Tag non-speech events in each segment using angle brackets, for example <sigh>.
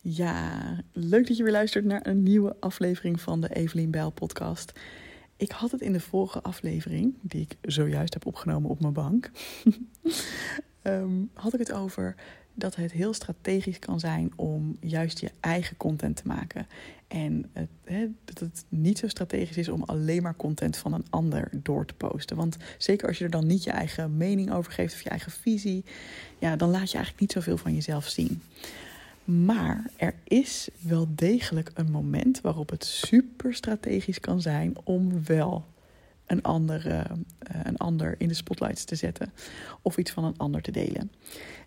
Ja, leuk dat je weer luistert naar een nieuwe aflevering van de Evelien Bijl podcast. Ik had het in de vorige aflevering, die ik zojuist heb opgenomen op mijn bank, <laughs> ehm, had ik het over dat het heel strategisch kan zijn om juist je eigen content te maken. En het, dat het niet zo strategisch is om alleen maar content van een ander door te posten. Want zeker als je er dan niet je eigen mening over geeft of je eigen visie, ja, dan laat je eigenlijk niet zoveel van jezelf zien. Maar er is wel degelijk een moment waarop het super strategisch kan zijn om wel een ander, uh, een ander in de spotlights te zetten of iets van een ander te delen.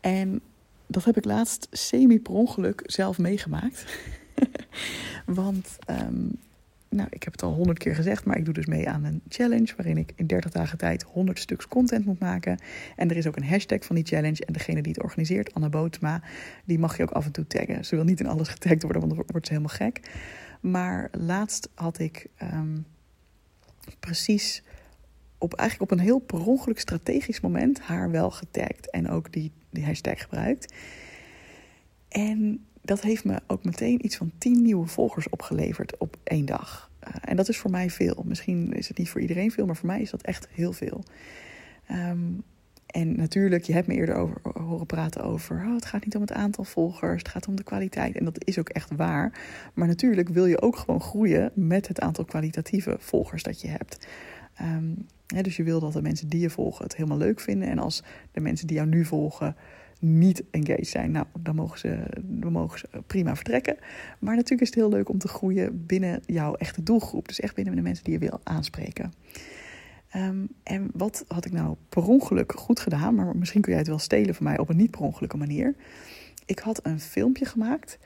En dat heb ik laatst semi per ongeluk zelf meegemaakt. <laughs> Want um, nou, ik heb het al honderd keer gezegd, maar ik doe dus mee aan een challenge waarin ik in 30 dagen tijd 100 stuks content moet maken. En er is ook een hashtag van die challenge. En degene die het organiseert, Anna Bootma, die mag je ook af en toe taggen. Ze wil niet in alles getagd worden, want dan wordt ze helemaal gek. Maar laatst had ik um, precies op, eigenlijk op een heel per ongeluk strategisch moment haar wel getagd. En ook die, die hashtag gebruikt. En dat heeft me ook meteen iets van tien nieuwe volgers opgeleverd op één dag. Uh, en dat is voor mij veel. Misschien is het niet voor iedereen veel, maar voor mij is dat echt heel veel. Um, en natuurlijk, je hebt me eerder over, horen praten over... Oh, het gaat niet om het aantal volgers, het gaat om de kwaliteit. En dat is ook echt waar. Maar natuurlijk wil je ook gewoon groeien met het aantal kwalitatieve volgers dat je hebt. Hè, dus je wil dat de mensen die je volgen het helemaal leuk vinden. En als de mensen die jou nu volgen niet engaged zijn, nou, dan mogen ze, dan mogen ze prima vertrekken. Maar natuurlijk is het heel leuk om te groeien binnen jouw echte doelgroep. Dus echt binnen de mensen die je wil aanspreken. Um, en wat had ik nou per ongeluk goed gedaan, maar misschien kun jij het wel stelen van mij op een niet per ongelukke manier. Ik had een filmpje gemaakt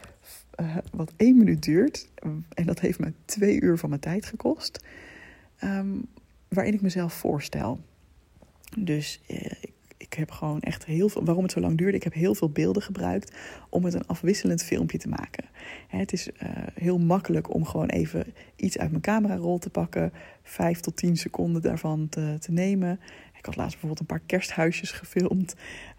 uh, wat één minuut duurt. En dat heeft me twee uur van mijn tijd gekost. Um, waarin ik mezelf voorstel. Dus uh, ik ik heb gewoon echt heel veel. Waarom het zo lang duurde, ik heb heel veel beelden gebruikt om het een afwisselend filmpje te maken. Het is uh, heel makkelijk om gewoon even iets uit mijn camerarol te pakken, vijf tot tien seconden daarvan te, nemen. Ik had laatst bijvoorbeeld een paar kersthuisjes gefilmd.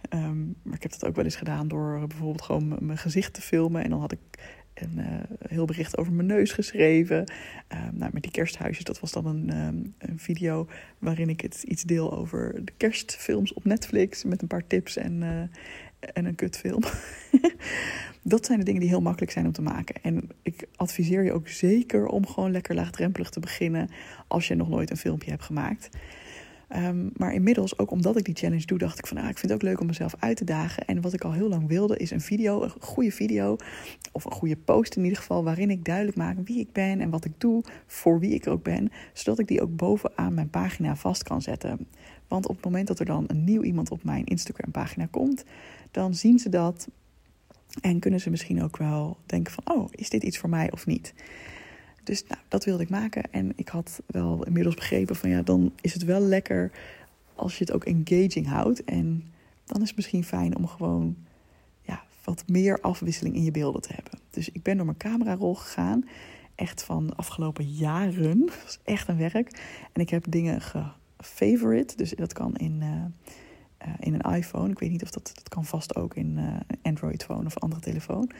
Um, maar ik heb dat ook wel eens gedaan door bijvoorbeeld gewoon mijn gezicht te filmen. En dan had ik een uh, heel bericht over mijn neus geschreven. Uh, nou, met die kersthuisjes, dat was dan een, um, een, video waarin ik het iets deel over de kerstfilms op Netflix. Met een paar tips en, uh, en een kutfilm. <laughs> dat zijn de dingen die heel makkelijk zijn om te maken. En ik adviseer je ook zeker om gewoon lekker laagdrempelig te beginnen als je nog nooit een filmpje hebt gemaakt. Um, maar inmiddels, ook omdat ik die challenge doe, dacht ik van ah, ik vind het ook leuk om mezelf uit te dagen. En wat ik al heel lang wilde, is een video, een goede video, of een goede post in ieder geval, waarin ik duidelijk maak wie ik ben en wat ik doe, voor wie ik ook ben, zodat ik die ook bovenaan mijn pagina vast kan zetten. Want op het moment dat er dan een nieuw iemand op mijn Instagram pagina komt, dan zien ze dat en kunnen ze misschien ook wel denken van, oh, is dit iets voor mij of niet? Dus nou, dat wilde ik maken. En ik had wel inmiddels begrepen van ja, dan is het wel lekker als je het ook engaging houdt. En dan is het misschien fijn om gewoon ja, wat meer afwisseling in je beelden te hebben. Dus ik ben door mijn camerarol gegaan. Echt van de afgelopen jaren. <laughs> Dat is echt een werk. En ik heb dingen gefavorite. Dus dat kan in, uh, uh, in een iPhone. Ik weet niet of dat, dat kan vast ook in uh, een Android-phone of andere telefoon.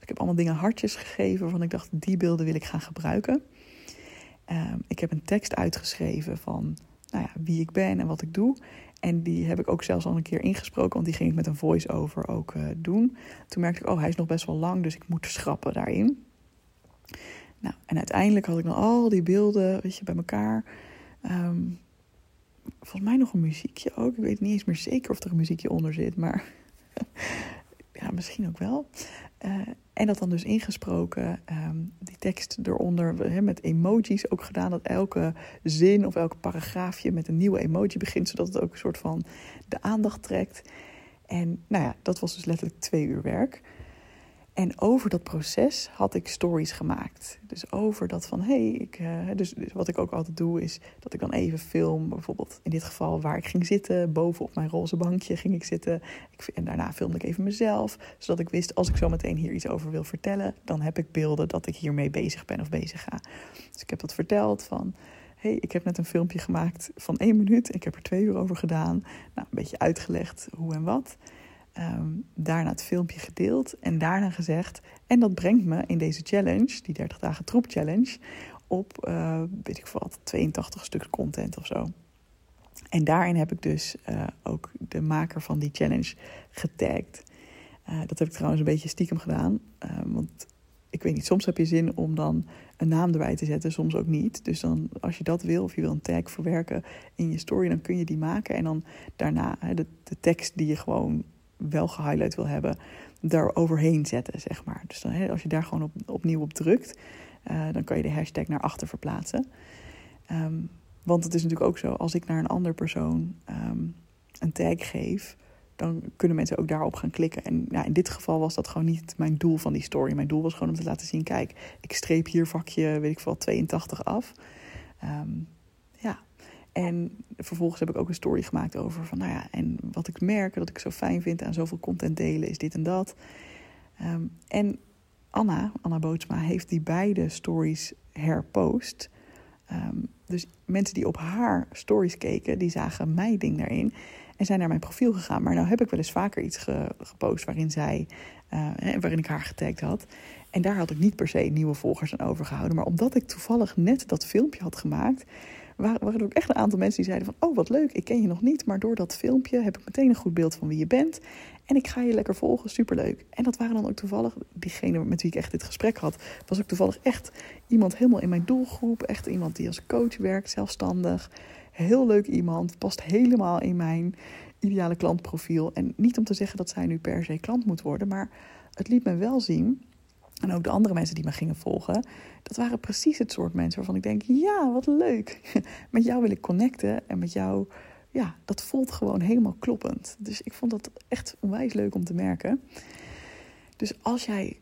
Ik heb allemaal dingen hartjes gegeven waarvan ik dacht, die beelden wil ik gaan gebruiken. Um, ik heb een tekst uitgeschreven van nou ja, wie ik ben en wat ik doe. En die heb ik ook zelfs al een keer ingesproken, want die ging ik met een voice-over ook uh, doen. Toen merkte ik, oh, hij is nog best wel lang, dus ik moet schrappen daarin. Nou, en uiteindelijk had ik dan al die beelden, weet je, bij elkaar. Um, volgens mij nog een muziekje ook. Ik weet niet eens meer zeker of er een muziekje onder zit, maar <laughs> ja, misschien ook wel. Uh, en dat dan dus ingesproken, um, die tekst eronder met emojis ook gedaan. Dat elke zin of elke paragraafje met een nieuwe emoji begint, zodat het ook een soort van de aandacht trekt. En nou ja, dat was dus letterlijk twee uur werk. En over dat proces had ik stories gemaakt. Dus over dat van, hé, hey, uh, dus, dus, wat ik ook altijd doe is dat ik dan even film. Bijvoorbeeld in dit geval waar ik ging zitten. Boven op mijn roze bankje ging ik zitten. Ik, en daarna filmde ik even mezelf. Zodat ik wist, als ik zo meteen hier iets over wil vertellen... dan heb ik beelden dat ik hiermee bezig ben of bezig ga. Dus ik heb dat verteld van... hey, ik heb net een filmpje gemaakt van één minuut. Ik heb er twee uur over gedaan. Nou, een beetje uitgelegd hoe en wat... ehm, daarna het filmpje gedeeld en daarna gezegd. En dat brengt me in deze challenge, die 30 dagen troep challenge, op, uh, weet ik wat, 82 stuks content of zo. En daarin heb ik dus uh, ook de maker van die challenge getagd. Uh, dat heb ik trouwens een beetje stiekem gedaan. want ik weet niet, soms heb je zin om dan een naam erbij te zetten, soms ook niet. Dus dan, als je dat wil, of je wil een tag verwerken in je story, dan kun je die maken. En dan daarna de, de tekst die je gewoon wel gehighlight wil hebben, daar overheen zetten, zeg maar. Dus dan, hè, als je daar gewoon op, opnieuw op drukt, uh, dan kan je de hashtag naar achter verplaatsen. Um, want het is natuurlijk ook zo, als ik naar een andere persoon um, een tag geef, dan kunnen mensen ook daarop gaan klikken. En ja, in dit geval was dat gewoon niet mijn doel van die story. Mijn doel was gewoon om te laten zien: kijk, ik streep hier vakje, weet ik veel, 82 af. Um, ja. En vervolgens heb ik ook een story gemaakt over van, nou ja, en wat ik merk, dat ik zo fijn vind aan zoveel content delen, is dit en dat. Um, en Anna, Anna Bootsma, heeft die beide stories herpost. Um, dus mensen die op haar stories keken, die zagen mijn ding daarin. En zijn naar mijn profiel gegaan. Maar nou heb ik wel eens vaker iets gepost waarin zij, uh, waarin ik haar getagd had. En daar had ik niet per se nieuwe volgers aan overgehouden. Maar omdat ik toevallig net dat filmpje had gemaakt, waren, er ook echt een aantal mensen die zeiden van... oh, wat leuk, ik ken je nog niet, maar door dat filmpje heb ik meteen een goed beeld van wie je bent. En ik ga je lekker volgen, superleuk. En dat waren dan ook toevallig, diegene met wie ik echt dit gesprek had... was ook toevallig echt iemand helemaal in mijn doelgroep. Echt iemand die als coach werkt, zelfstandig. Heel leuk iemand, past helemaal in mijn ideale klantprofiel. En niet om te zeggen dat zij nu per se klant moet worden, maar het liet me wel zien en ook de andere mensen die me gingen volgen, dat waren precies het soort mensen waarvan ik denk: ja, wat leuk. <laughs> Met jou wil ik connecten en met jou, ja, dat voelt gewoon helemaal kloppend. Dus ik vond dat echt onwijs leuk om te merken. Dus als jij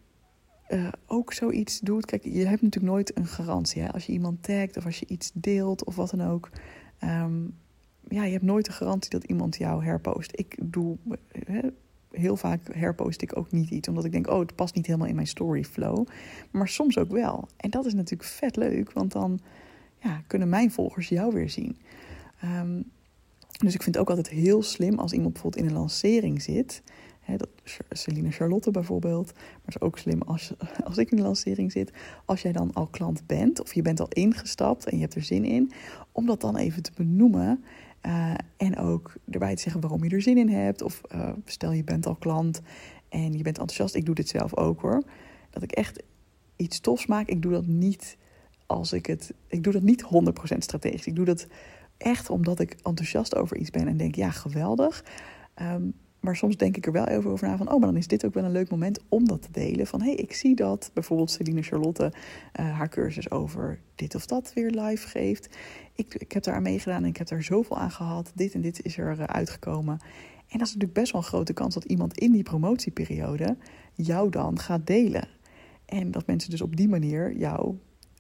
uh, ook zoiets doet, kijk, je hebt natuurlijk nooit een garantie. Hè? Als je iemand tagt of als je iets deelt of wat dan ook. Um, ja, je hebt nooit de garantie dat iemand jou herpost. Ik doe heel vaak herpost ik ook niet iets, omdat ik denk, oh, het past niet helemaal in mijn story flow. Maar soms ook wel. En dat is natuurlijk vet leuk, want dan ja, kunnen mijn volgers jou weer zien. Um, dus ik vind het ook altijd heel slim als iemand bijvoorbeeld in een lancering zit. Hè, Celine Charlotte bijvoorbeeld. Maar het is ook slim als, <laughs> als ik in de lancering zit. Als jij dan al klant bent of je bent al ingestapt en je hebt er zin in. Om dat dan even te benoemen. Uh, en ook erbij te zeggen waarom je er zin in hebt. Of uh, stel je bent al klant en je bent enthousiast. Ik doe dit zelf ook hoor. Dat ik echt iets tofs maak. Ik doe dat niet als ik het. Ik doe dat niet 100% strategisch. Ik doe dat echt omdat ik enthousiast over iets ben en denk: ja, geweldig. Um, maar soms denk ik er wel even over na van, oh, maar dan is dit ook wel een leuk moment om dat te delen. Van, hé, hey, ik zie dat bijvoorbeeld Celine Charlotte uh, haar cursus over dit of dat weer live geeft. Ik, ik heb daar aan meegedaan en ik heb daar zoveel aan gehad. Dit en dit is er uh, uitgekomen. En dat is natuurlijk best wel een grote kans dat iemand in die promotieperiode jou dan gaat delen. En dat mensen dus op die manier jou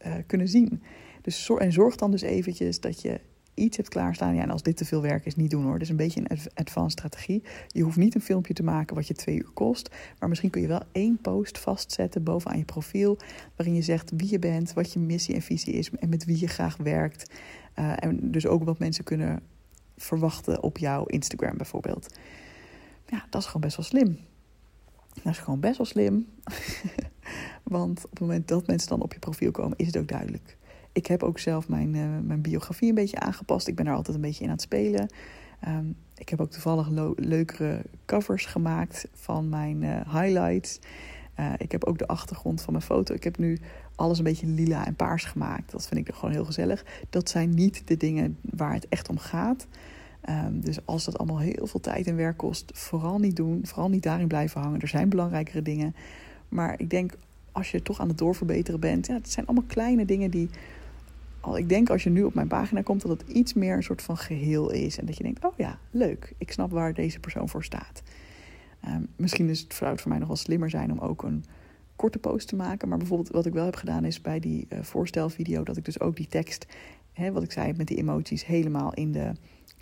uh, kunnen zien. Dus en zorg dan dus eventjes dat je iets hebt klaarstaan. Ja, en als dit te veel werk is, niet doen hoor. Dat is een beetje een advanced strategie. Je hoeft niet een filmpje te maken wat je twee uur kost. Maar misschien kun je wel één post vastzetten bovenaan je profiel. Waarin je zegt wie je bent, wat je missie en visie is en met wie je graag werkt. Uh, en dus ook wat mensen kunnen verwachten op jouw Instagram bijvoorbeeld. Ja, dat is gewoon best wel slim. Dat is gewoon best wel slim. <laughs> Want op het moment dat mensen dan op je profiel komen, is het ook duidelijk ik heb ook zelf mijn, uh, mijn biografie een beetje aangepast. Ik ben er altijd een beetje in aan het spelen. Um, ik heb ook toevallig leukere covers gemaakt van mijn uh, highlights. Uh, ik heb ook de achtergrond van mijn foto. Ik heb nu alles een beetje lila en paars gemaakt. Dat vind ik gewoon heel gezellig. Dat zijn niet de dingen waar het echt om gaat. Um, dus als dat allemaal heel veel tijd en werk kost, vooral niet doen. Vooral niet daarin blijven hangen. Er zijn belangrijkere dingen. Maar ik denk, als je toch aan het doorverbeteren bent, ja, het zijn allemaal kleine dingen die al, ik denk als je nu op mijn pagina komt, dat het iets meer een soort van geheel is. En dat je denkt, oh ja, leuk, ik snap waar deze persoon voor staat. Um, misschien is het voor mij nog wel slimmer zijn om ook een korte post te maken. Maar bijvoorbeeld wat ik wel heb gedaan is bij die uh, voorstelvideo... dat ik dus ook die tekst, hè, wat ik zei met die emoties... helemaal in de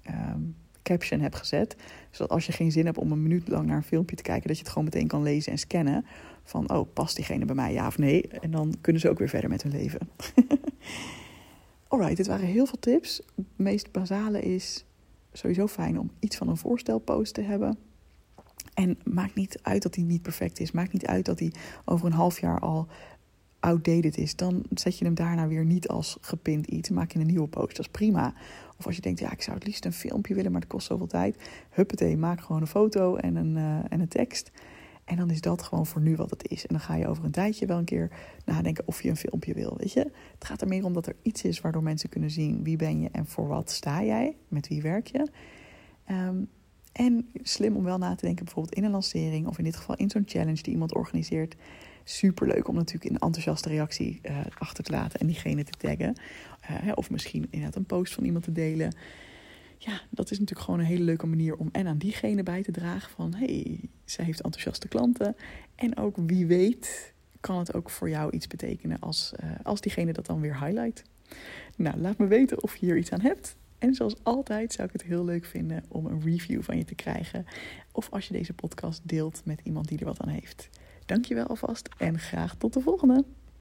um, caption heb gezet. Zodat als je geen zin hebt om een minuut lang naar een filmpje te kijken... dat je het gewoon meteen kan lezen en scannen. Van, oh, past diegene bij mij, ja of nee? En dan kunnen ze ook weer verder met hun leven. <laughs> Alright, dit waren heel veel tips. Het meest basale is sowieso fijn om iets van een voorstelpost te hebben. En maakt niet uit dat die niet perfect is. Maakt niet uit dat die over een half jaar al outdated is. Dan zet je hem daarna weer niet als gepind iets. Maak je een nieuwe post. Dat is prima. Of als je denkt, ja, ik zou het liefst een filmpje willen, maar het kost zoveel tijd. Huppatee, maak gewoon een foto en een, uh, en een tekst. En dan is dat gewoon voor nu wat het is. En dan ga je over een tijdje wel een keer nadenken of je een filmpje wil. Weet je? Het gaat er meer om dat er iets is waardoor mensen kunnen zien wie ben je en voor wat sta jij, met wie werk je. Um, en slim om wel na te denken, bijvoorbeeld in een lancering of in dit geval in zo'n challenge die iemand organiseert. Super leuk om natuurlijk een enthousiaste reactie uh, achter te laten en diegene te taggen. Uh, of misschien inderdaad een post van iemand te delen. Ja, dat is natuurlijk gewoon een hele leuke manier om en aan diegene bij te dragen van hey, zij heeft enthousiaste klanten. En ook wie weet kan het ook voor jou iets betekenen als, uh, als diegene dat dan weer highlight. Nou, laat me weten of je hier iets aan hebt. En zoals altijd zou ik het heel leuk vinden om een review van je te krijgen. Of als je deze podcast deelt met iemand die er wat aan heeft. Dankjewel alvast en graag tot de volgende.